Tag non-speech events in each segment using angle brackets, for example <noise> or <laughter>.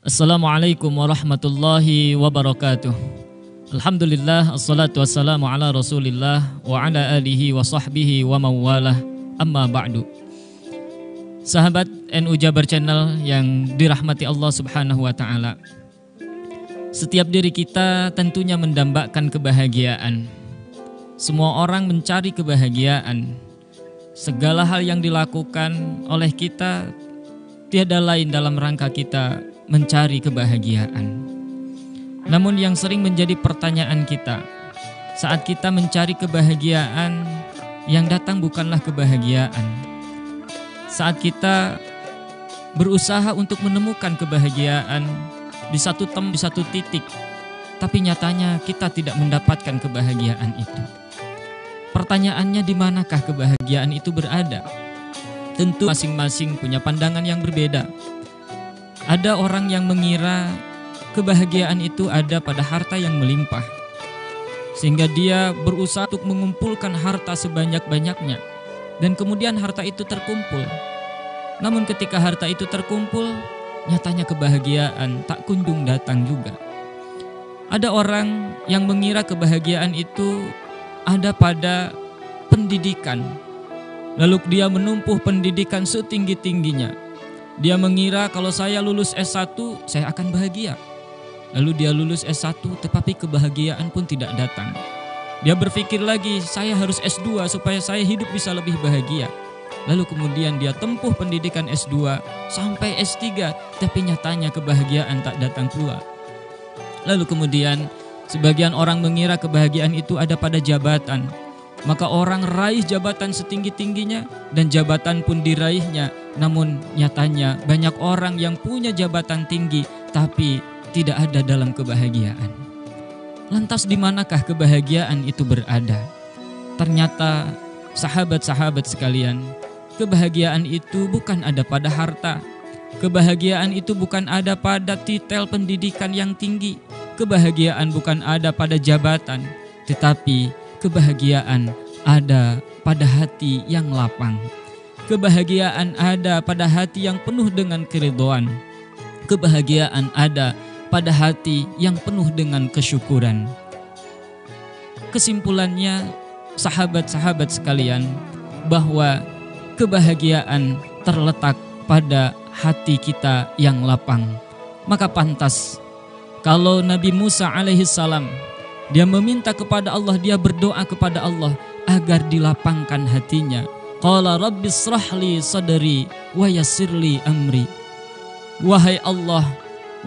Assalamualaikum warahmatullahi wabarakatuh. Alhamdulillah assalatu wassalamu ala Rasulillah wa ala alihi wa sahbihi wa mawalah. Amma ba'du. Sahabat NU Jabar Channel yang dirahmati Allah Subhanahu wa taala. Setiap diri kita tentunya mendambakan kebahagiaan. Semua orang mencari kebahagiaan. Segala hal yang dilakukan oleh kita tiada lain dalam rangka kita mencari kebahagiaan. Namun yang sering menjadi pertanyaan kita, saat kita mencari kebahagiaan, yang datang bukanlah kebahagiaan. Saat kita berusaha untuk menemukan kebahagiaan di satu tem di satu titik, tapi nyatanya kita tidak mendapatkan kebahagiaan itu. Pertanyaannya di manakah kebahagiaan itu berada? Tentu masing-masing punya pandangan yang berbeda. Ada orang yang mengira kebahagiaan itu ada pada harta yang melimpah. Sehingga dia berusaha untuk mengumpulkan harta sebanyak-banyaknya. Dan kemudian harta itu terkumpul. Namun ketika harta itu terkumpul, nyatanya kebahagiaan tak kunjung datang juga. Ada orang yang mengira kebahagiaan itu ada pada pendidikan, Lalu dia menumpuh pendidikan setinggi-tingginya. Dia mengira kalau saya lulus S1, saya akan bahagia. Lalu dia lulus S1, tetapi kebahagiaan pun tidak datang. Dia berpikir lagi, saya harus S2 supaya saya hidup bisa lebih bahagia. Lalu kemudian dia tempuh pendidikan S2 sampai S3, tapi nyatanya kebahagiaan tak datang pula. Lalu kemudian sebagian orang mengira kebahagiaan itu ada pada jabatan, maka orang raih jabatan setinggi-tingginya dan jabatan pun diraihnya. Namun nyatanya banyak orang yang punya jabatan tinggi tapi tidak ada dalam kebahagiaan. Lantas di manakah kebahagiaan itu berada? Ternyata sahabat-sahabat sekalian, kebahagiaan itu bukan ada pada harta. Kebahagiaan itu bukan ada pada titel pendidikan yang tinggi. Kebahagiaan bukan ada pada jabatan, tetapi kebahagiaan ada pada hati yang lapang. Kebahagiaan ada pada hati yang penuh dengan keridoan. Kebahagiaan ada pada hati yang penuh dengan kesyukuran. Kesimpulannya, sahabat-sahabat sekalian, bahwa kebahagiaan terletak pada hati kita yang lapang. Maka pantas kalau Nabi Musa alaihissalam dia meminta kepada Allah, dia berdoa kepada Allah agar dilapangkan hatinya. Qala rabbis rahli sadri wa yassirli amri. Wahai Allah,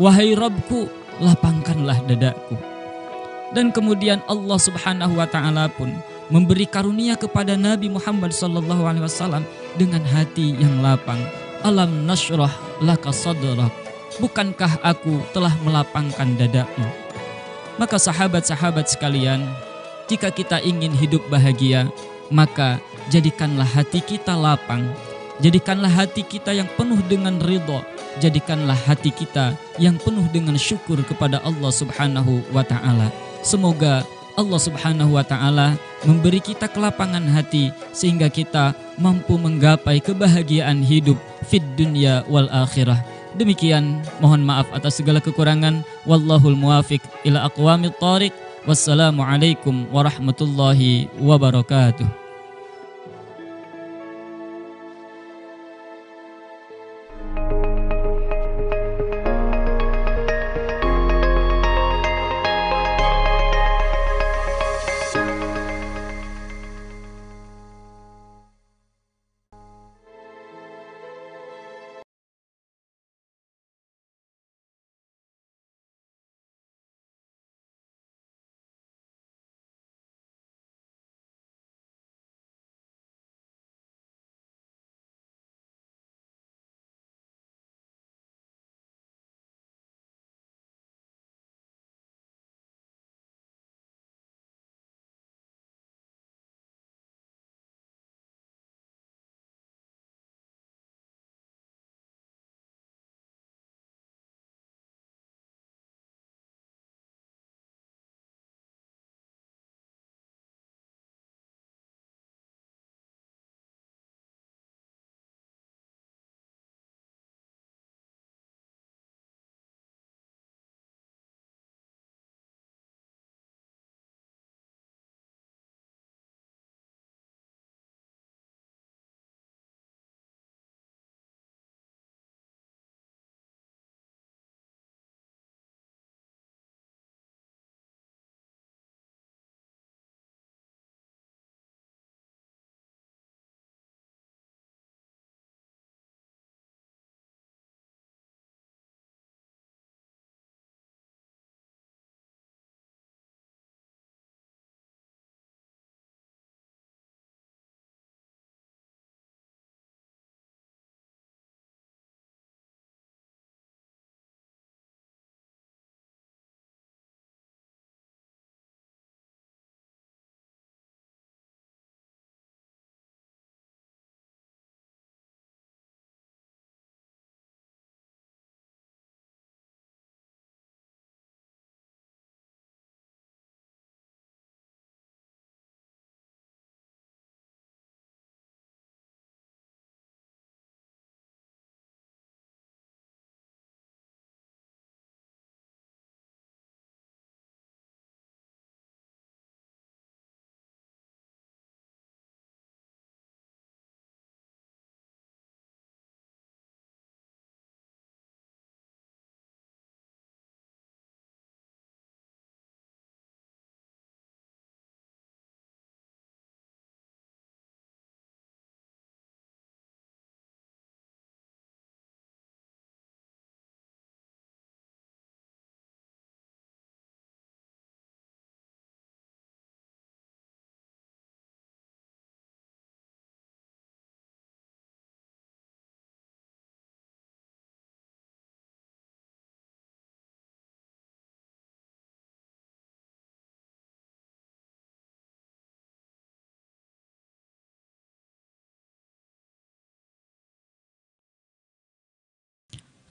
wahai Rabbku, lapangkanlah dadaku. Dan kemudian Allah Subhanahu wa taala pun memberi karunia kepada Nabi Muhammad sallallahu alaihi wasallam dengan hati yang lapang. Alam nashrah laka sadrak. Bukankah aku telah melapangkan dadamu? Maka sahabat-sahabat sekalian, jika kita ingin hidup bahagia, maka jadikanlah hati kita lapang. Jadikanlah hati kita yang penuh dengan ridho. Jadikanlah hati kita yang penuh dengan syukur kepada Allah Subhanahu wa taala. Semoga Allah Subhanahu wa taala memberi kita kelapangan hati sehingga kita mampu menggapai kebahagiaan hidup fid dunya wal akhirah. Demikian mohon maaf atas segala kekurangan. Wallahul muwafiq ila aqwamit thariq. Wassalamualaikum warahmatullahi wabarakatuh.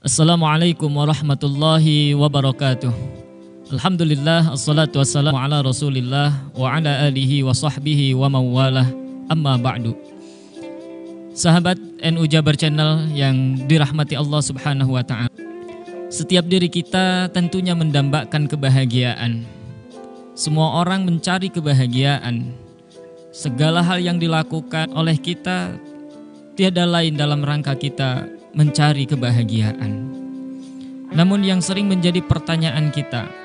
Assalamualaikum warahmatullahi wabarakatuh. Alhamdulillah assalatu wassalamu ala Rasulillah wa ala alihi wa sahbihi wa mawalah. Amma ba'du. Sahabat NU Jabar Channel yang dirahmati Allah Subhanahu wa taala. Setiap diri kita tentunya mendambakan kebahagiaan. Semua orang mencari kebahagiaan. Segala hal yang dilakukan oleh kita tiada lain dalam rangka kita mencari kebahagiaan. Namun yang sering menjadi pertanyaan kita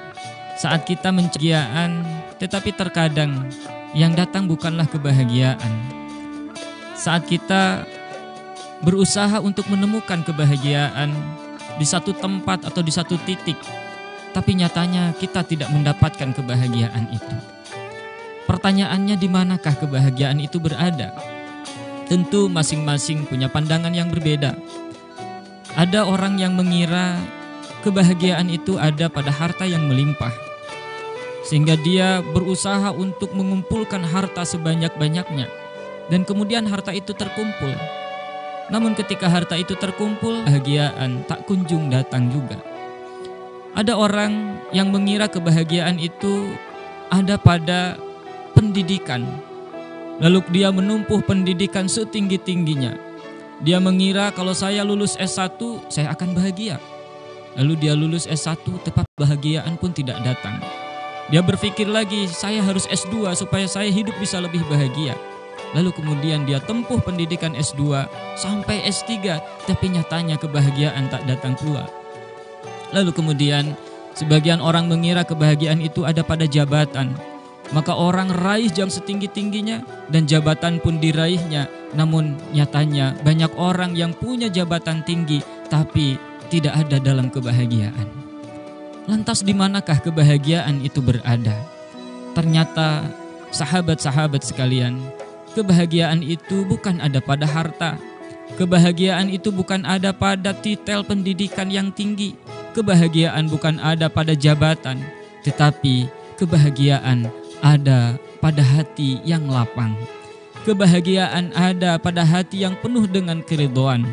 saat kita mencari kebahagiaan, tetapi terkadang yang datang bukanlah kebahagiaan. Saat kita berusaha untuk menemukan kebahagiaan di satu tempat atau di satu titik, tapi nyatanya kita tidak mendapatkan kebahagiaan itu. Pertanyaannya di manakah kebahagiaan itu berada? Tentu masing-masing punya pandangan yang berbeda. Ada orang yang mengira kebahagiaan itu ada pada harta yang melimpah. Sehingga dia berusaha untuk mengumpulkan harta sebanyak-banyaknya dan kemudian harta itu terkumpul. Namun ketika harta itu terkumpul, kebahagiaan tak kunjung datang juga. Ada orang yang mengira kebahagiaan itu ada pada pendidikan. Lalu dia menumpuh pendidikan setinggi-tingginya dia mengira kalau saya lulus S1, saya akan bahagia. Lalu dia lulus S1, tepat bahagiaan pun tidak datang. Dia berpikir lagi, saya harus S2 supaya saya hidup bisa lebih bahagia. Lalu kemudian dia tempuh pendidikan S2 sampai S3, tapi nyatanya kebahagiaan tak datang pula. Lalu kemudian sebagian orang mengira kebahagiaan itu ada pada jabatan, maka orang raih jam setinggi-tingginya dan jabatan pun diraihnya. Namun nyatanya banyak orang yang punya jabatan tinggi tapi tidak ada dalam kebahagiaan. Lantas di manakah kebahagiaan itu berada? Ternyata sahabat-sahabat sekalian, kebahagiaan itu bukan ada pada harta. Kebahagiaan itu bukan ada pada titel pendidikan yang tinggi. Kebahagiaan bukan ada pada jabatan, tetapi kebahagiaan ada pada hati yang lapang. Kebahagiaan ada pada hati yang penuh dengan keriduan.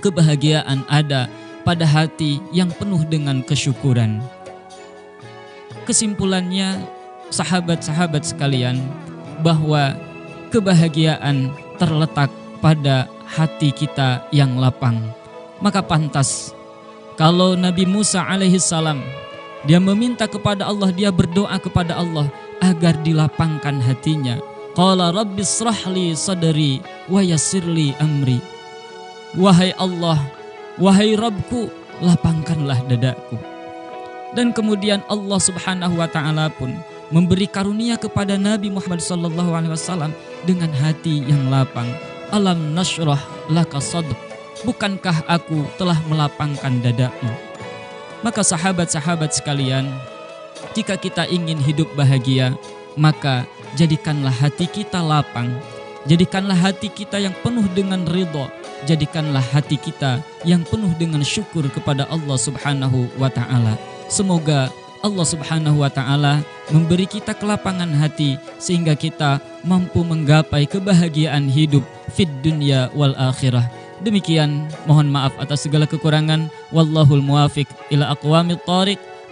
Kebahagiaan ada pada hati yang penuh dengan kesyukuran. Kesimpulannya, sahabat-sahabat sekalian, bahwa kebahagiaan terletak pada hati kita yang lapang. Maka pantas kalau Nabi Musa alaihissalam dia meminta kepada Allah, dia berdoa kepada Allah agar dilapangkan hatinya. Qala rabbi srahli sadri wa yassirli amri. Wahai Allah, wahai Rabbku, lapangkanlah dadaku. Dan kemudian Allah Subhanahu wa taala pun memberi karunia kepada Nabi Muhammad sallallahu alaihi wasallam dengan hati yang lapang. Alam nasrah laka sadq. Bukankah aku telah melapangkan dadamu? Maka sahabat-sahabat sekalian, jika kita ingin hidup bahagia, maka jadikanlah hati kita lapang. Jadikanlah hati kita yang penuh dengan ridho. Jadikanlah hati kita yang penuh dengan syukur kepada Allah Subhanahu wa taala. Semoga Allah Subhanahu wa taala memberi kita kelapangan hati sehingga kita mampu menggapai kebahagiaan hidup fid dunya wal akhirah. Demikian mohon maaf atas segala kekurangan. Wallahul muwafiq ila aqwamit thariq.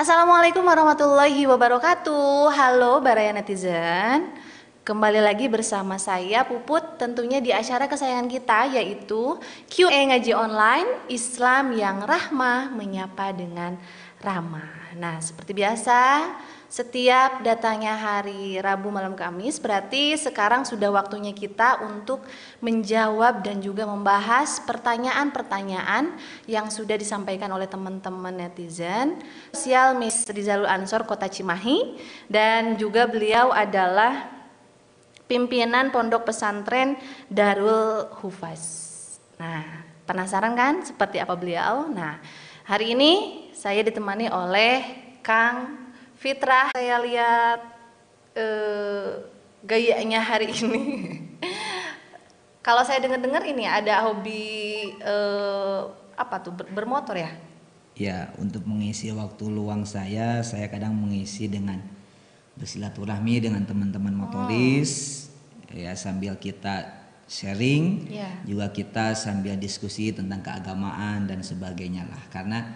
Assalamualaikum warahmatullahi wabarakatuh. Halo Baraya netizen. Kembali lagi bersama saya Puput tentunya di acara kesayangan kita yaitu QA ngaji online Islam yang rahmah menyapa dengan ramah. Nah, seperti biasa setiap datangnya hari Rabu malam Kamis berarti sekarang sudah waktunya kita untuk menjawab dan juga membahas pertanyaan-pertanyaan yang sudah disampaikan oleh teman-teman netizen. Sosial Miss Rizalul Ansor Kota Cimahi dan juga beliau adalah pimpinan Pondok Pesantren Darul Hufaz. Nah, penasaran kan seperti apa beliau? Nah, hari ini saya ditemani oleh Kang Fitrah. Saya lihat eh, gayanya hari <laughs> ini. Kalau saya dengar-dengar ini ada hobi eh, apa tuh bermotor ya? Ya, untuk mengisi waktu luang saya, saya kadang mengisi dengan bersilaturahmi dengan teman-teman motoris oh. ya sambil kita sharing yeah. juga kita sambil diskusi tentang keagamaan dan sebagainya lah karena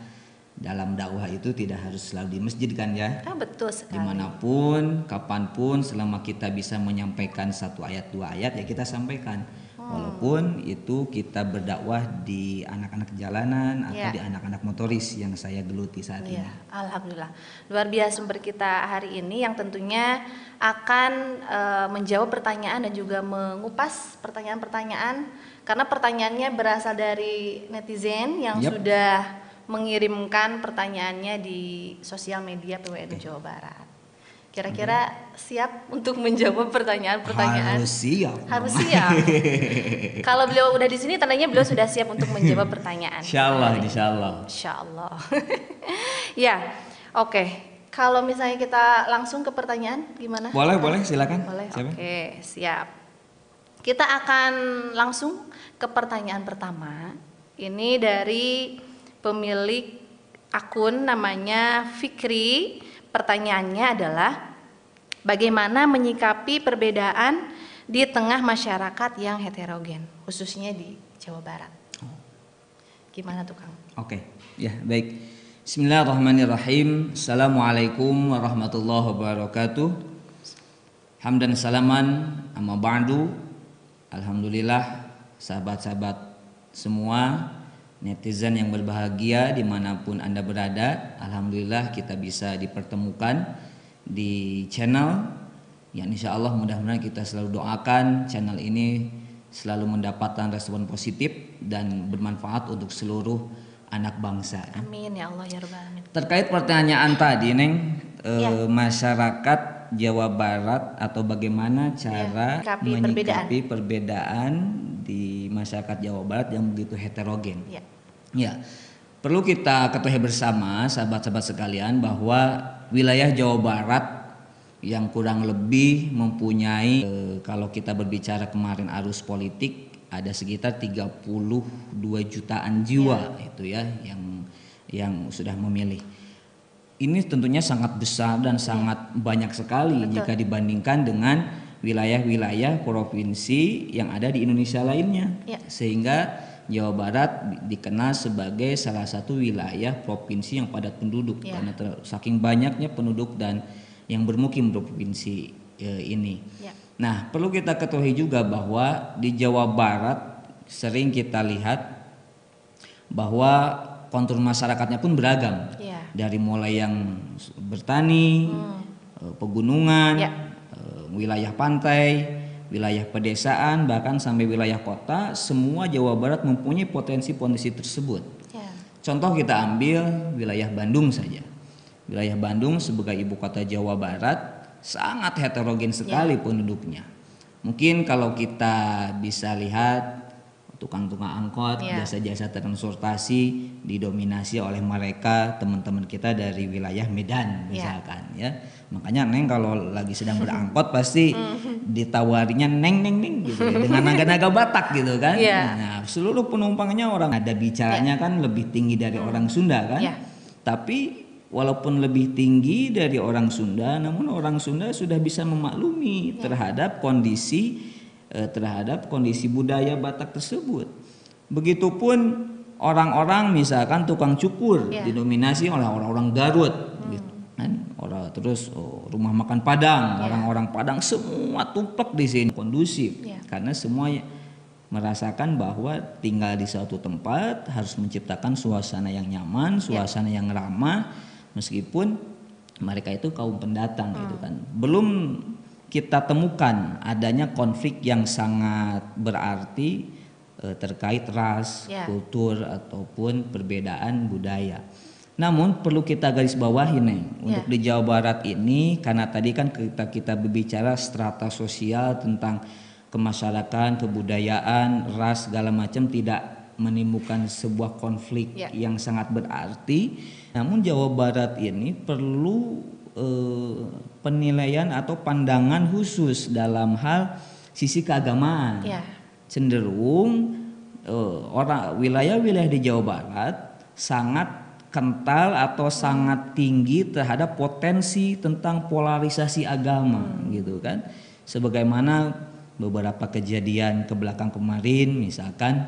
dalam dakwah itu tidak harus selalu di masjid kan ya ah, betul sekali. di mana pun kapan pun selama kita bisa menyampaikan satu ayat dua ayat ya kita sampaikan Walaupun itu kita berdakwah di anak-anak jalanan atau ya. di anak-anak motoris yang saya geluti saat ya. ini. Alhamdulillah. Luar biasa sumber kita hari ini yang tentunya akan e, menjawab pertanyaan dan juga mengupas pertanyaan-pertanyaan karena pertanyaannya berasal dari netizen yang yep. sudah mengirimkan pertanyaannya di sosial media PWNU. Jawa Barat. Kira-kira siap untuk menjawab pertanyaan-pertanyaan? Harus siap. Harus siap. <laughs> Kalau beliau udah di sini, tandanya beliau sudah siap untuk menjawab pertanyaan. Insya Allah, insya Allah. Insya Allah. <laughs> ya, oke. Okay. Kalau misalnya kita langsung ke pertanyaan, gimana? Boleh, boleh, silakan. Boleh. Oke, okay, siap. Kita akan langsung ke pertanyaan pertama. Ini dari pemilik akun namanya Fikri Pertanyaannya adalah bagaimana menyikapi perbedaan di tengah masyarakat yang heterogen, khususnya di Jawa Barat. Gimana tuh Kang? Oke, ya baik. Bismillahirrahmanirrahim. Assalamualaikum warahmatullahi wabarakatuh. Hamdan salaman amma ba'du. Alhamdulillah sahabat-sahabat semua netizen yang berbahagia di mana pun Anda berada. Alhamdulillah kita bisa dipertemukan di channel yang insya Allah mudah-mudahan kita selalu doakan channel ini selalu mendapatkan respon positif dan bermanfaat untuk seluruh anak bangsa. Amin ya Allah ya Rabbal Alamin. Terkait pertanyaan tadi Neng ya. eh, masyarakat Jawa Barat atau bagaimana cara ya, menyikapi perbedaan. perbedaan di masyarakat Jawa Barat yang begitu heterogen. Ya. Ya, perlu kita ketahui bersama sahabat-sahabat sekalian bahwa wilayah Jawa Barat yang kurang lebih mempunyai e, kalau kita berbicara kemarin arus politik ada sekitar 32 jutaan jiwa ya. itu ya yang yang sudah memilih. Ini tentunya sangat besar dan sangat banyak sekali Betul. jika dibandingkan dengan wilayah-wilayah provinsi yang ada di Indonesia lainnya. Ya. Sehingga Jawa Barat dikenal sebagai salah satu wilayah provinsi yang padat penduduk yeah. karena ter, saking banyaknya penduduk dan yang bermukim di provinsi e, ini. Yeah. Nah, perlu kita ketahui juga bahwa di Jawa Barat sering kita lihat bahwa kontur masyarakatnya pun beragam. Yeah. Dari mulai yang bertani, hmm. pegunungan, yeah. wilayah pantai, wilayah pedesaan bahkan sampai wilayah kota semua Jawa Barat mempunyai potensi-potensi tersebut. Ya. Contoh kita ambil wilayah Bandung saja. Wilayah Bandung sebagai ibu kota Jawa Barat sangat heterogen sekali ya. penduduknya. Mungkin kalau kita bisa lihat tukang-tukang angkot, ya. jasa-jasa transportasi didominasi oleh mereka teman-teman kita dari wilayah Medan ya. misalkan ya. ya makanya neng kalau lagi sedang <laughs> berangkot pasti ditawarinya neng neng neng gitu ya, dengan <laughs> naga-naga Batak gitu kan yeah. nah seluruh penumpangnya orang ada bicaranya yeah. kan lebih tinggi dari mm. orang Sunda kan yeah. tapi walaupun lebih tinggi dari orang Sunda namun orang Sunda sudah bisa memaklumi yeah. terhadap kondisi eh, terhadap kondisi budaya Batak tersebut begitupun orang-orang misalkan tukang cukur yeah. didominasi oleh orang-orang Garut hmm. terus oh, rumah makan Padang, orang orang-orang Padang semua tumplek di sini kondusif yeah. karena semua merasakan bahwa tinggal di suatu tempat harus menciptakan suasana yang nyaman, ya. suasana yeah. yang ramah meskipun mereka itu kaum pendatang hmm. gitu kan. Belum kita temukan adanya konflik yang sangat berarti eh, terkait ras, yeah. kultur ataupun perbedaan budaya. Namun perlu kita garis bawahi nih untuk ya. di Jawa Barat ini karena tadi kan kita kita berbicara strata sosial tentang kemasyarakatan, kebudayaan, ras segala macam tidak menimbulkan sebuah konflik ya. yang sangat berarti. Namun Jawa Barat ini perlu eh, penilaian atau pandangan khusus dalam hal sisi keagamaan. Ya. Cenderung eh, orang wilayah-wilayah di Jawa Barat sangat kental atau sangat tinggi terhadap potensi tentang polarisasi agama hmm. gitu kan sebagaimana beberapa kejadian ke belakang kemarin misalkan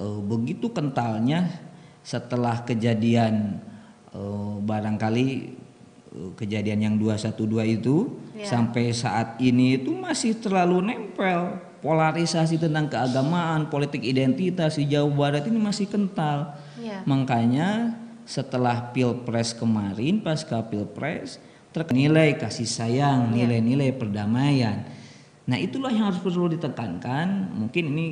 uh, begitu kentalnya setelah kejadian uh, barangkali kejadian yang 212 itu ya. sampai saat ini itu masih terlalu nempel polarisasi tentang keagamaan politik identitas di Jawa Barat ini masih kental Ya. Makanya setelah pilpres kemarin, pasca pilpres, nilai kasih sayang, iya. nilai-nilai perdamaian. Nah itulah yang harus perlu ditekankan. Mungkin ini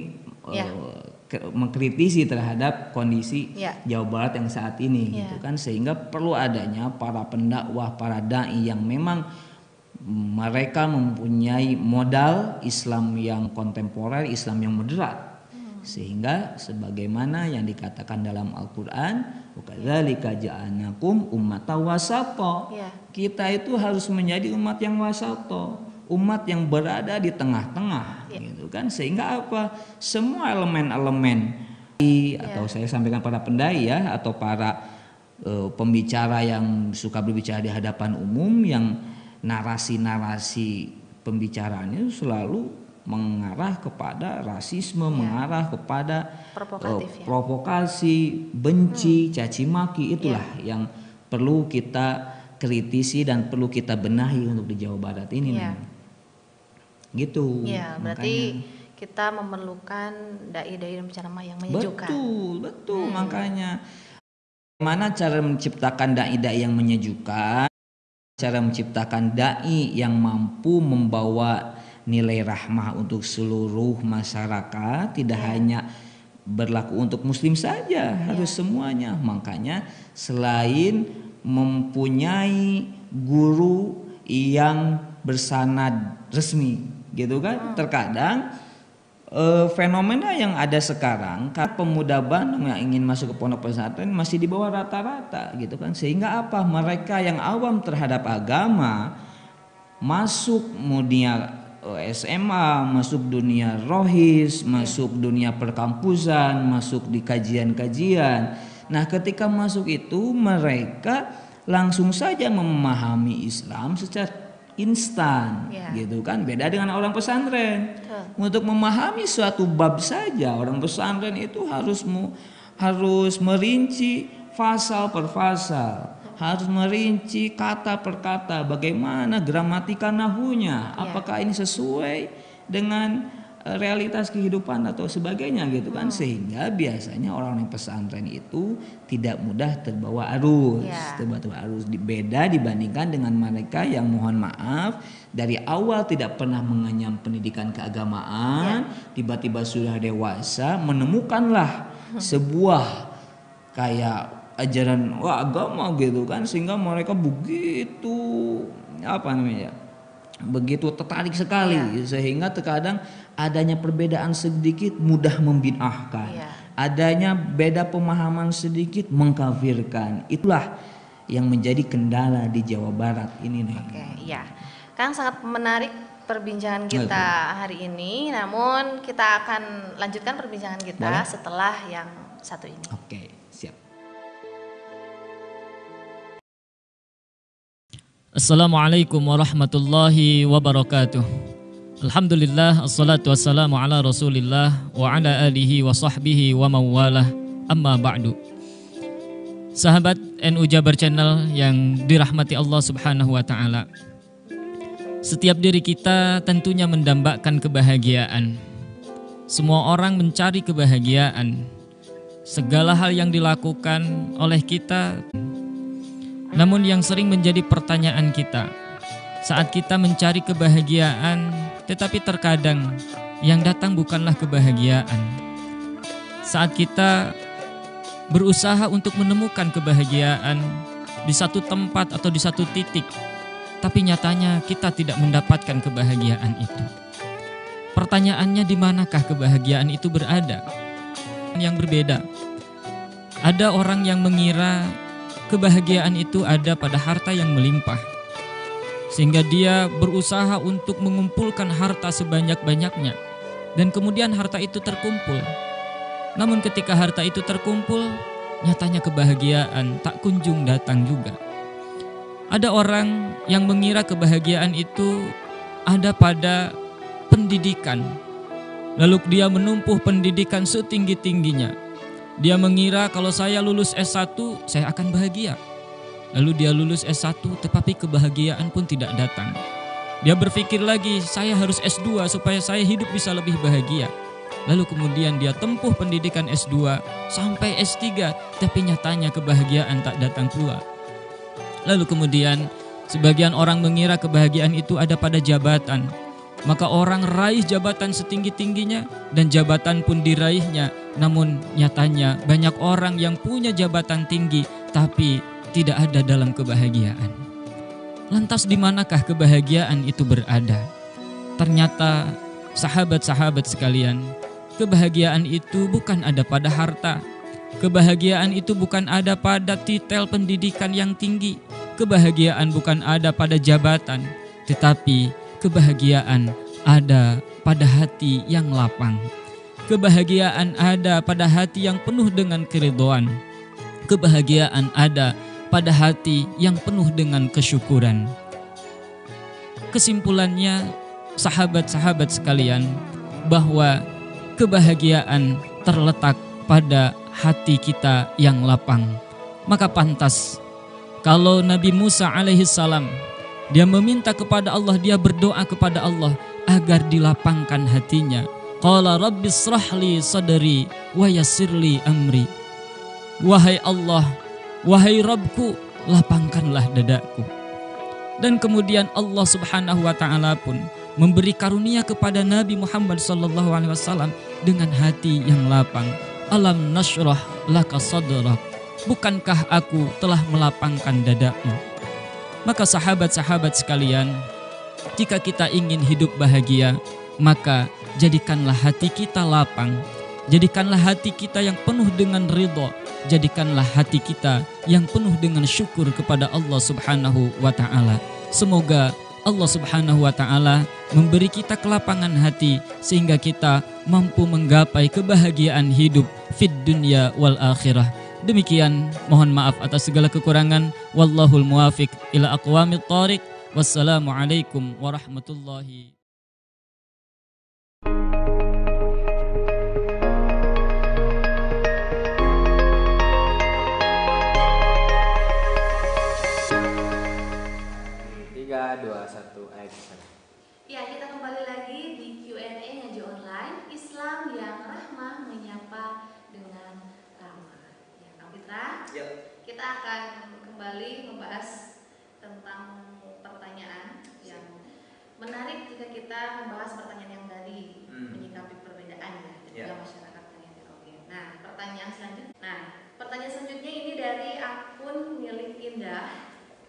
ya. uh, mengkritisi terhadap kondisi ya. Jawa Barat yang saat ini, ya. gitu kan, sehingga perlu adanya para pendakwah, para dai yang memang mereka mempunyai modal Islam yang kontemporer, Islam yang moderat sehingga sebagaimana yang dikatakan dalam Al-Qur'an wakadzalika ja'anakum ummatan wasata ya. kita itu harus menjadi umat yang wasata umat yang berada di tengah-tengah ya. gitu kan sehingga apa semua elemen-elemen ya. atau saya sampaikan para pendai ya atau para uh, pembicara yang suka berbicara di hadapan umum yang narasi-narasi pembicaraannya selalu mengarah kepada rasisme, ya. mengarah kepada uh, provokasi, benci, hmm. caci maki itulah ya. yang perlu kita kritisi dan perlu kita benahi untuk di Jawa Barat ini. Ya. Gitu. Ya, berarti makanya, kita memerlukan dai-dai dan penceramah yang menyejukkan. Betul, betul. Hmm. Makanya mana cara menciptakan dai-dai yang menyejukkan? Cara menciptakan dai yang mampu membawa nilai rahmah untuk seluruh masyarakat tidak ya. hanya berlaku untuk muslim saja ya. harus semuanya makanya selain mempunyai guru yang bersanad resmi gitu kan hmm. terkadang e, fenomena yang ada sekarang kan pemuda Bandung yang ingin masuk ke pondok pesantren masih di bawah rata-rata gitu kan sehingga apa mereka yang awam terhadap agama masuk dunia SMA, masuk dunia rohis, masuk dunia perkampusan, masuk di kajian-kajian. Nah, ketika masuk itu mereka langsung saja memahami Islam secara instan, ya. gitu kan? Beda dengan orang pesantren. Untuk memahami suatu bab saja, orang pesantren itu harus mu, harus merinci pasal per pasal harus merinci kata per kata bagaimana gramatika nahunya ya. apakah ini sesuai dengan realitas kehidupan atau sebagainya gitu kan hmm. sehingga biasanya orang yang pesantren itu tidak mudah terbawa arus ya. terbawa arus beda dibandingkan dengan mereka yang mohon maaf dari awal tidak pernah mengenyam pendidikan keagamaan ya. tiba-tiba sudah dewasa menemukanlah hmm. sebuah kayak ajaran wah agama gitu kan sehingga mereka begitu apa namanya begitu tertarik sekali ya. sehingga terkadang adanya perbedaan sedikit mudah membid'ahkan ya. adanya beda pemahaman sedikit mengkafirkan itulah yang menjadi kendala di Jawa Barat ini nih. Oke, ya. Kang sangat menarik perbincangan kita hari ini. Namun kita akan lanjutkan perbincangan kita Boleh? setelah yang satu ini. Oke. Assalamualaikum warahmatullahi wabarakatuh. Alhamdulillah assalatu wassalamu ala Rasulillah wa ala alihi wa sahbihi wa mawalah. Amma ba'du. Sahabat NU Jabar Channel yang dirahmati Allah Subhanahu wa taala. Setiap diri kita tentunya mendambakan kebahagiaan. Semua orang mencari kebahagiaan. Segala hal yang dilakukan oleh kita namun yang sering menjadi pertanyaan kita saat kita mencari kebahagiaan tetapi terkadang yang datang bukanlah kebahagiaan. Saat kita berusaha untuk menemukan kebahagiaan di satu tempat atau di satu titik, tapi nyatanya kita tidak mendapatkan kebahagiaan itu. Pertanyaannya di manakah kebahagiaan itu berada? Yang berbeda. Ada orang yang mengira kebahagiaan itu ada pada harta yang melimpah. Sehingga dia berusaha untuk mengumpulkan harta sebanyak-banyaknya dan kemudian harta itu terkumpul namun ketika harta itu terkumpul, nyatanya kebahagiaan tak kunjung datang juga. Ada orang yang mengira kebahagiaan itu ada pada pendidikan. Lalu dia menumpuh pendidikan setinggi-tingginya. Dia mengira kalau saya lulus S1, saya akan bahagia. Lalu dia lulus S1 tetapi kebahagiaan pun tidak datang. Dia berpikir lagi, saya harus S2 supaya saya hidup bisa lebih bahagia. Lalu kemudian dia tempuh pendidikan S2 sampai S3, tapi nyatanya kebahagiaan tak datang pula. Lalu kemudian sebagian orang mengira kebahagiaan itu ada pada jabatan. Maka orang raih jabatan setinggi-tingginya dan jabatan pun diraihnya. Namun nyatanya banyak orang yang punya jabatan tinggi tapi tidak ada dalam kebahagiaan. Lantas di manakah kebahagiaan itu berada? Ternyata sahabat-sahabat sekalian, Kebahagiaan itu bukan ada pada harta. Kebahagiaan itu bukan ada pada titel pendidikan yang tinggi. Kebahagiaan bukan ada pada jabatan, tetapi kebahagiaan ada pada hati yang lapang. Kebahagiaan ada pada hati yang penuh dengan keridoan. Kebahagiaan ada pada hati yang penuh dengan kesyukuran. Kesimpulannya, sahabat-sahabat sekalian, bahwa kebahagiaan terletak pada hati kita yang lapang. Maka pantas kalau Nabi Musa alaihissalam dia meminta kepada Allah, dia berdoa kepada Allah agar dilapangkan hatinya. Qala rabbi srahli sadri wa yassirli amri. Wahai Allah, wahai Rabbku, lapangkanlah dadaku. Dan kemudian Allah Subhanahu wa taala pun memberi karunia kepada Nabi Muhammad sallallahu alaihi wasallam dengan hati yang lapang. Alam nasrah laka sadrak. Bukankah aku telah melapangkan dadamu? Maka sahabat-sahabat sekalian, jika kita ingin hidup bahagia, maka jadikanlah hati kita lapang. Jadikanlah hati kita yang penuh dengan ridho. Jadikanlah hati kita yang penuh dengan syukur kepada Allah Subhanahu wa taala. Semoga Allah Subhanahu wa taala memberi kita kelapangan hati sehingga kita mampu menggapai kebahagiaan hidup fid dunya wal akhirah. Demikian mohon maaf atas segala kekurangan. Wallahul muwafiq ila aqwamit thariq. Wassalamualaikum warahmatullahi Yep. Kita akan kembali membahas tentang pertanyaan yang menarik jika kita membahas pertanyaan yang tadi hmm. menyikapi perbedaan ya dan yep. masyarakat yang heterogen. Nah, pertanyaan selanjutnya. Nah, pertanyaan selanjutnya ini dari akun milik Indah.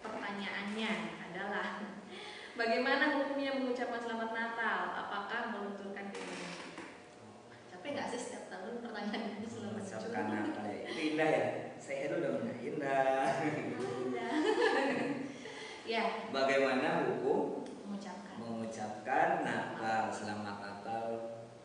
Pertanyaannya adalah <laughs> Bagaimana hukumnya mengucapkan selamat Natal? Apakah melunturkan keinginan? Capek nggak sih setiap tahun pertanyaan ini selalu Mengucapkan Natal ya. Itu indah ya. Saya dulu dong indah. Indah. <laughs> ya. Bagaimana hukum mengucapkan mengucapkan Natal selamat Natal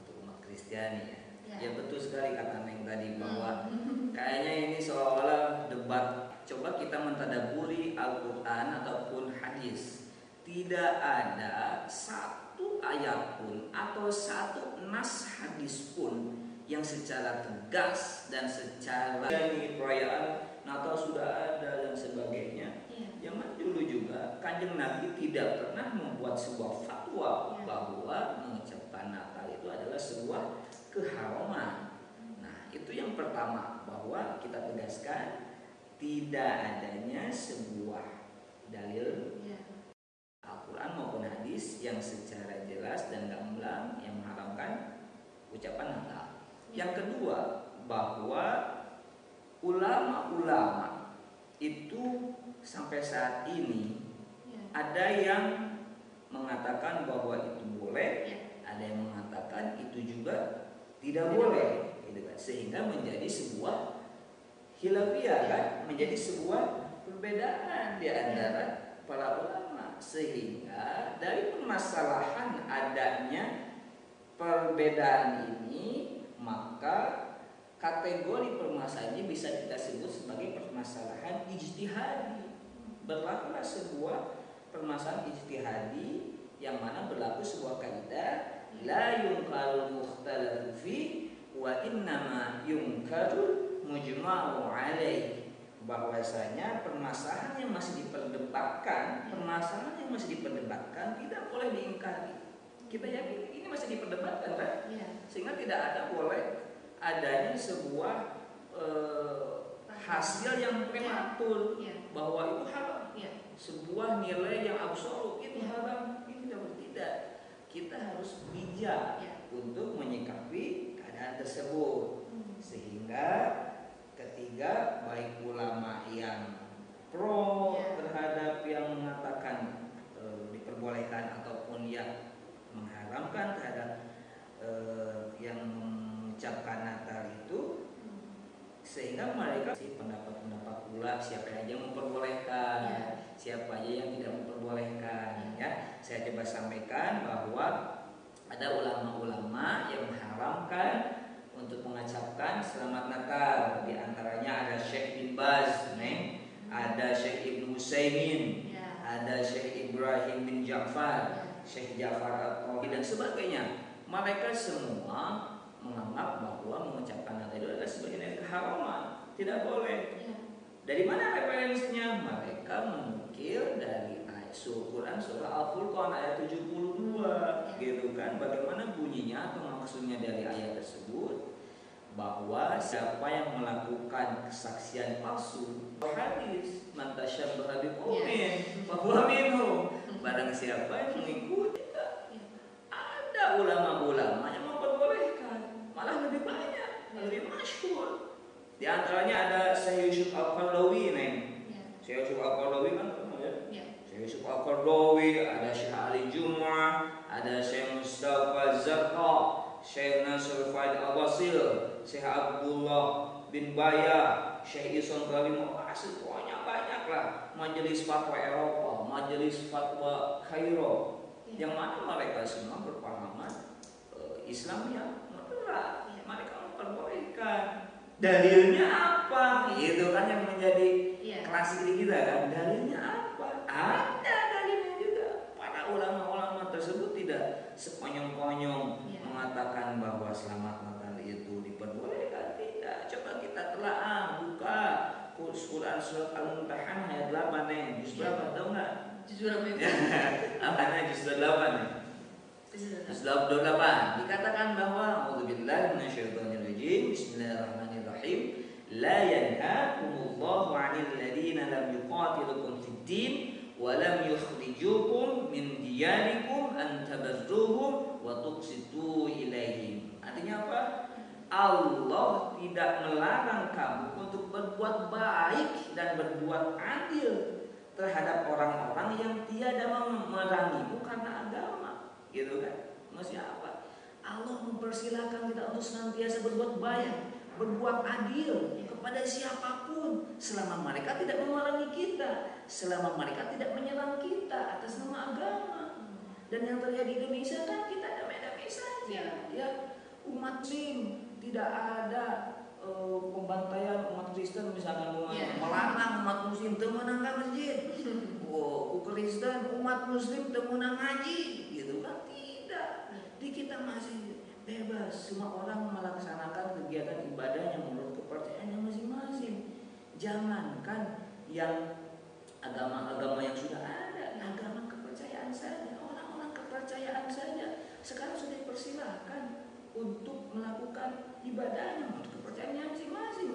untuk umat Kristiani ya. Ya. ya betul sekali kata Neng tadi bahwa hmm. kayaknya ini seolah-olah debat coba kita mentadaburi Al-Quran ataupun hadis tidak ada satu ayat pun atau satu nas hadis pun yang secara tegas dan secara dari perayaan Natal sudah ada dan sebagainya. Ya. Zaman dulu juga kanjeng Nabi tidak pernah membuat sebuah fatwa ya. bahwa mengucapkan Natal itu adalah sebuah keharaman. Nah itu yang pertama bahwa kita tegaskan tidak adanya sebuah dalil ya. Al-Quran maupun hadis yang secara jelas dan gamblang yang mengharamkan ucapan Natal. Ya. Yang kedua bahwa ulama-ulama itu sampai saat ini ya. ada yang mengatakan bahwa itu boleh, ya. ada yang mengatakan itu juga tidak boleh, gitu kan. Sehingga menjadi sebuah hilafiyah ya. kan, menjadi sebuah perbedaan di antara para ulama sehingga dari permasalahan adanya perbedaan ini maka kategori permasalahan ini bisa kita sebut sebagai permasalahan ijtihadi. Berlakulah sebuah permasalahan ijtihadi yang mana berlaku sebuah kaidah la yunqal mukhtalafu fi wa innama yunkaru mujma'u alaih bahwasanya permasalahan yang masih diperdebatkan, permasalahan yang masih diperdebatkan tidak boleh diingkari. Kita yakin ini masih diperdebatkan kan? Ya. Sehingga tidak ada boleh adanya sebuah uh, hasil yang prematur ya. bahwa itu haram. Ya. Sebuah nilai yang absolut itu ya. haram. Ini tidak tidak. Kita harus bijak ya. untuk menyikapi keadaan tersebut. Hmm. Sehingga ketiga baik ulama yang pro ya. terhadap yang mengatakan e, diperbolehkan ataupun yang mengharamkan terhadap e, yang mengucapkan Natal itu sehingga mereka si pendapat-pendapat pula siapa aja yang memperbolehkan ya. siapa aja yang tidak memperbolehkan ya saya coba sampaikan bahwa ada ulama-ulama yang mengharamkan untuk mengucapkan selamat Natal di antaranya ada Syekh bin Baz nih ada Syekh Ibnu Utsaimin ya. ada Syekh Ibrahim bin Ja'far ya. Syekh Ja'far dan sebagainya mereka semua menganggap bahwa mengucapkan kata itu adalah sebagian dari keharaman, tidak boleh. Ya. Dari mana referensinya? Mereka menukil dari ayat surah Quran surah Al-Furqan ayat 72 ya. gitu kan. Bagaimana bunyinya atau maksudnya dari ayat tersebut? bahwa siapa yang melakukan kesaksian palsu hadis mantasyabbaha biqaumin bahwa minhum barang siapa yang mengikuti ada ulama-ulama yang malah lebih banyak, lebih masyhur. Di antaranya ada Syekh Yusuf Al-Qardawi nih. Ya. Syekh Yusuf Al-Qardawi kan ya? ya. Syekh Yusuf Al-Qardawi, ada Syekh Ali Jum'ah, ada Syekh Mustafa Zarqa, Syekh Nasr Faid Al-Wasil, Syekh Abdullah bin Baya, Syekh Isan Karim banyak banyak lah. Majelis Fatwa Eropa, Majelis Fatwa Kairo, ya. yang mana mereka semua berpengalaman uh, Islam yang enggak ya. mereka memperbolehkan dalilnya apa itu kan yang menjadi ya. klasik di kita kan dalilnya apa ada dalilnya juga para ulama-ulama tersebut tidak sekonyong-konyong ya. mengatakan bahwa selamat Natal itu diperbolehkan tidak coba kita telah buka Quran surat Al-Mumtahan ayat 8 nih juz berapa tahu nggak? Juz berapa itu apa nih juz 8 nih Surat 28 dikatakan bahwa A'udzubillahi minasyaitonirrajim. Bismillahirrahmanirrahim. La yanhaakumullahu 'anil ladzina lam yuqatilukum fid din wa lam yukhrijukum min diyarikum an tabarruhum wa tuqsitu ilaihim. Artinya apa? Allah tidak melarang kamu untuk berbuat baik dan berbuat adil terhadap orang-orang yang tiada memerangimu karena agama. Gitu kan? Masih apa? Allah mempersilahkan kita untuk senantiasa berbuat baik berbuat adil kepada siapa pun selama mereka tidak memerangi kita selama mereka tidak menyerang kita atas nama agama. Dan yang terjadi di Indonesia kan kita ada damai saja ya. Umat Muslim tidak ada uh, pembantaian umat Kristen misalkan. Ya. melarang umat Muslim temenangkan masjid? <laughs> Oh Kristen umat Muslim temenang ngaji? Di kita masih bebas. Semua orang melaksanakan kegiatan ibadah yang menurut kepercayaannya masing-masing. Jangankan yang agama-agama yang sudah ada, agama kepercayaan saja, orang-orang kepercayaan saja. Sekarang sudah dipersilahkan untuk melakukan ibadahnya untuk kepercayaannya masing-masing,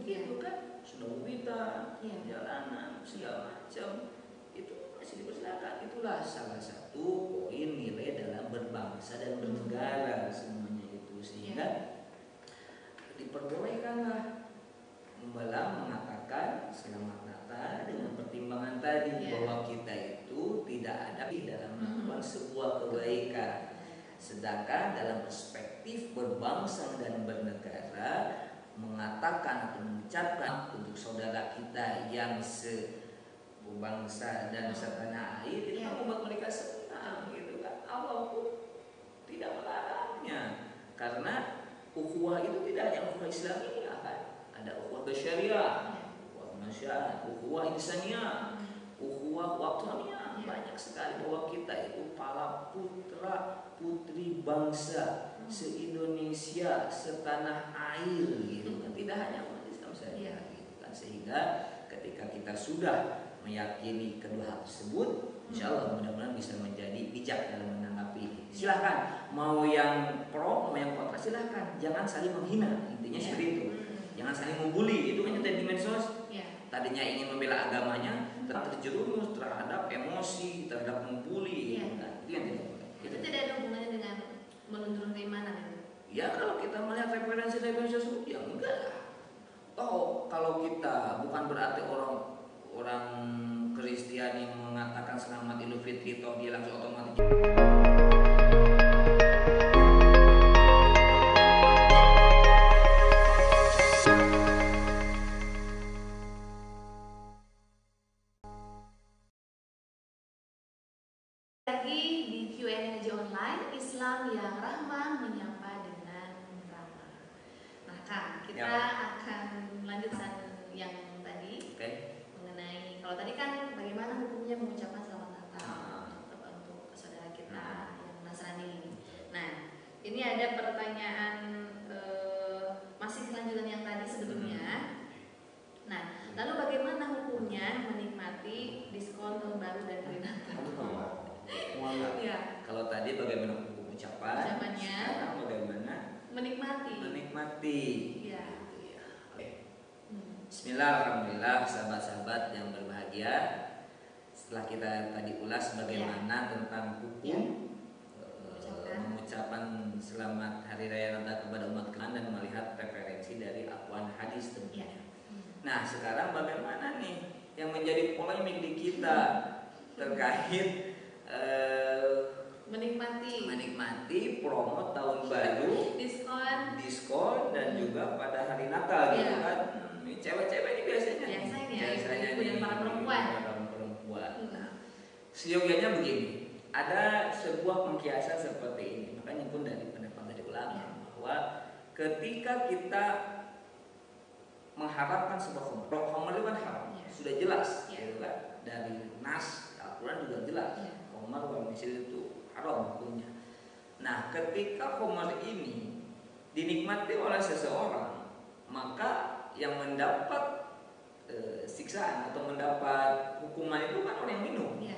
begitu kan? Sudah wita, ya. jalanan, segala macam itu masih dipersilakan. Itulah salah satu poin nilai dalam berbangsa dan bernegara semuanya itu sehingga ya. diperbolehkanlah membalang mengatakan selamat Natal dengan pertimbangan tadi ya. bahwa kita itu tidak ada di dalam melakukan hmm. sebuah kebaikan. Sedangkan dalam perspektif berbangsa dan bernegara mengatakan atau mengucapkan untuk saudara kita yang sebangsa dan setanah air itu ya. membuat mereka senang gitu kan. Allah pun tidak melarangnya. Karena ukhuwah itu tidak hanya ukhuwah Islamiyah kan. Ada ukhuwah bersyariah, ukhuwah masyarakat, ukhuwah insaniyah, ukhuwah waktunya banyak sekali bahwa kita itu para putra putri bangsa se-Indonesia setanah air gitu kan tidak hanya umat Islam saja ya. gitu kan sehingga ketika kita sudah meyakini kedua hal tersebut Insya Allah mudah-mudahan bisa menjadi bijak dalam menanggapi. Silahkan mau yang pro mau yang kontra silahkan jangan saling menghina intinya ya. seperti itu jangan saling membuli itu kan di medsos ya. tadinya ingin membela agamanya terjerumus terhadap emosi, terhadap membuli, ya. nah, itu yang tidak boleh. Itu tidak ada hubungannya menuntun keimanan itu? Ya kalau kita melihat referensi-referensi tersebut, ya enggak lah. Oh, kalau kita bukan berarti orang orang Kristiani mengatakan selamat Idul Fitri, toh dia langsung otomatis. Misir itu haram hukumnya. Nah, ketika komar ini dinikmati oleh seseorang, maka yang mendapat e, siksaan atau mendapat hukuman itu kan orang yang minum. Ya.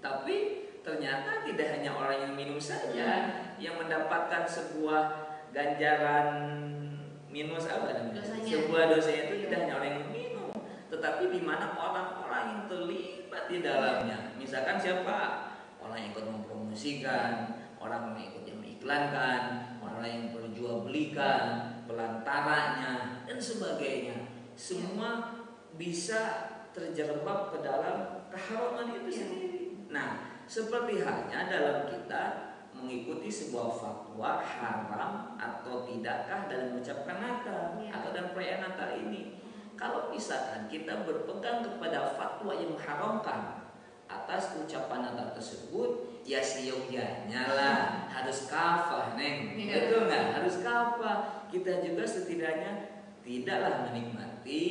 Tapi ternyata tidak hanya orang yang minum saja ya. yang mendapatkan sebuah ganjaran minus apa namanya? Sebuah dosa itu ya. tidak hanya orang yang minum, tetapi di mana orang-orang yang terlibat di dalamnya misalkan siapa orang yang ikut mempromosikan orang yang ikut yang mengiklankan orang yang berjual belikan pelantaranya dan sebagainya semua bisa terjerembab ke dalam keharaman itu iya. sendiri nah seperti halnya dalam kita mengikuti sebuah fatwa haram atau tidakkah dalam mengucapkan Natal ya. atau dalam perayaan Natal ini. Kalau misalkan kita berpegang kepada fatwa yang mengharamkan atas ucapan Natal tersebut ya siogyanya lah harus kafah neng yeah. betul nggak harus kafah kita juga setidaknya tidaklah menikmati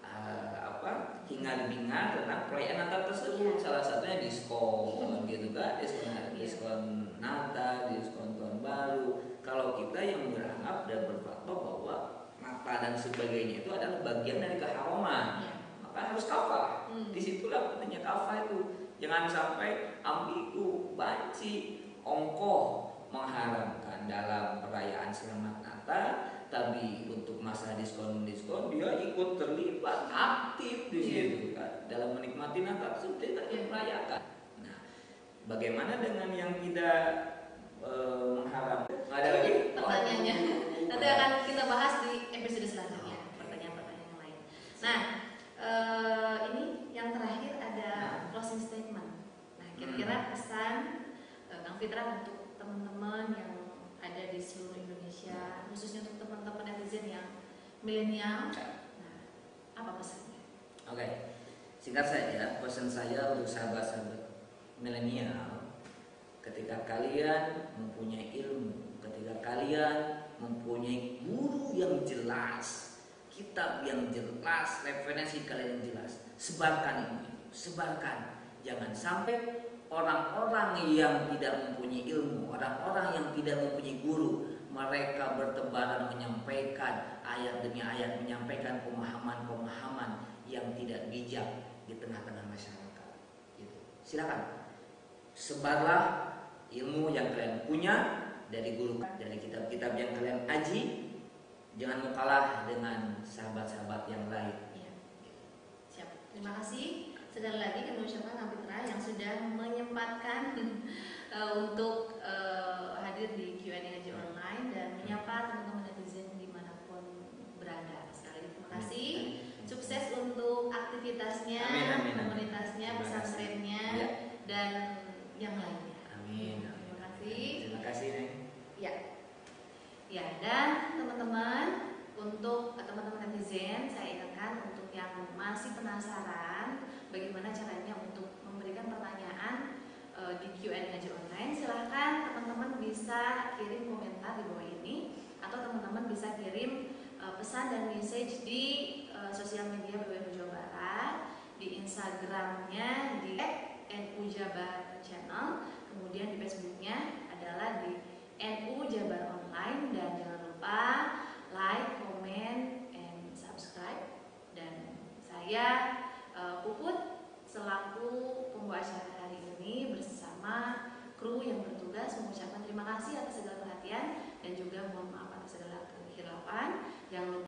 uh, apa hingar-bingar tentang perayaan Natal tersebut yeah. salah satunya diskon <laughs> gitu kan diskon iya. diskon Natal diskon tahun baru kalau kita yang beranggap dan berfatwa bahwa fakta dan sebagainya itu adalah bagian dari keharuman. Ya. Maka harus kafah. Hmm. Di situlah pentingnya kafah itu. Jangan sampai ambigu, banci, ongkoh mengharamkan dalam perayaan selamat Natal tapi untuk masa diskon-diskon dia ikut terlibat aktif di iya. situ kan dalam menikmati Natal seperti yang merayakan. Nah, bagaimana dengan yang tidak e, mengharamkan? Ada lagi pertanyaannya? Nanti akan kita bahas di episode selanjutnya pertanyaan-pertanyaan yang lain. Nah, e, ini yang terakhir ada closing statement. Nah, kira-kira hmm. pesan e, Kang Fitra untuk teman-teman yang ada di seluruh Indonesia, khususnya untuk teman-teman netizen yang milenial. Nah, apa pesannya? Oke, okay. singkat saja pesan saya untuk sahabat-sahabat milenial, ketika kalian mempunyai ilmu, ketika kalian mempunyai guru yang jelas, kitab yang jelas, referensi kalian yang jelas, sebarkan ilmu sebarkan. Jangan sampai orang-orang yang tidak mempunyai ilmu, orang-orang yang tidak mempunyai guru, mereka bertebaran menyampaikan ayat demi ayat, menyampaikan pemahaman-pemahaman yang tidak bijak di tengah-tengah masyarakat. Gitu. Silakan sebarlah ilmu yang kalian punya dari guru, dari kitab-kitab yang kalian aji. Jangan mau kalah dengan sahabat-sahabat yang lain. Ya. Siap. Terima kasih. Sekali lagi kami ucapkan Kapitra yang sudah menyempatkan uh, <laughs> untuk uh, hadir di Q&A Ngaji Online dan menyapa teman-teman netizen di mana pun berada. Sekali terima kasih. Sukses untuk aktivitasnya, amin, amin, komunitasnya, pesantrennya, ya. dan yang lainnya. Amin. Terima kasih. Terima kasih, Neng. Ya. Ya, dan teman-teman untuk teman-teman netizen saya ingatkan untuk yang masih penasaran bagaimana caranya untuk memberikan pertanyaan uh, di Q&A ngaji online silahkan teman-teman bisa kirim komentar di bawah ini atau teman-teman bisa kirim uh, pesan dan message di uh, sosial media BWM Jawa Barat di Instagramnya di NU Jabar Channel kemudian di Facebooknya adalah di NU Jabar Online dan jangan lupa like, comment, and subscribe. Dan saya uh, Puput selaku pembawa acara hari ini bersama kru yang bertugas mengucapkan terima kasih atas segala perhatian dan juga mohon maaf atas segala kehilafan. Jangan lupa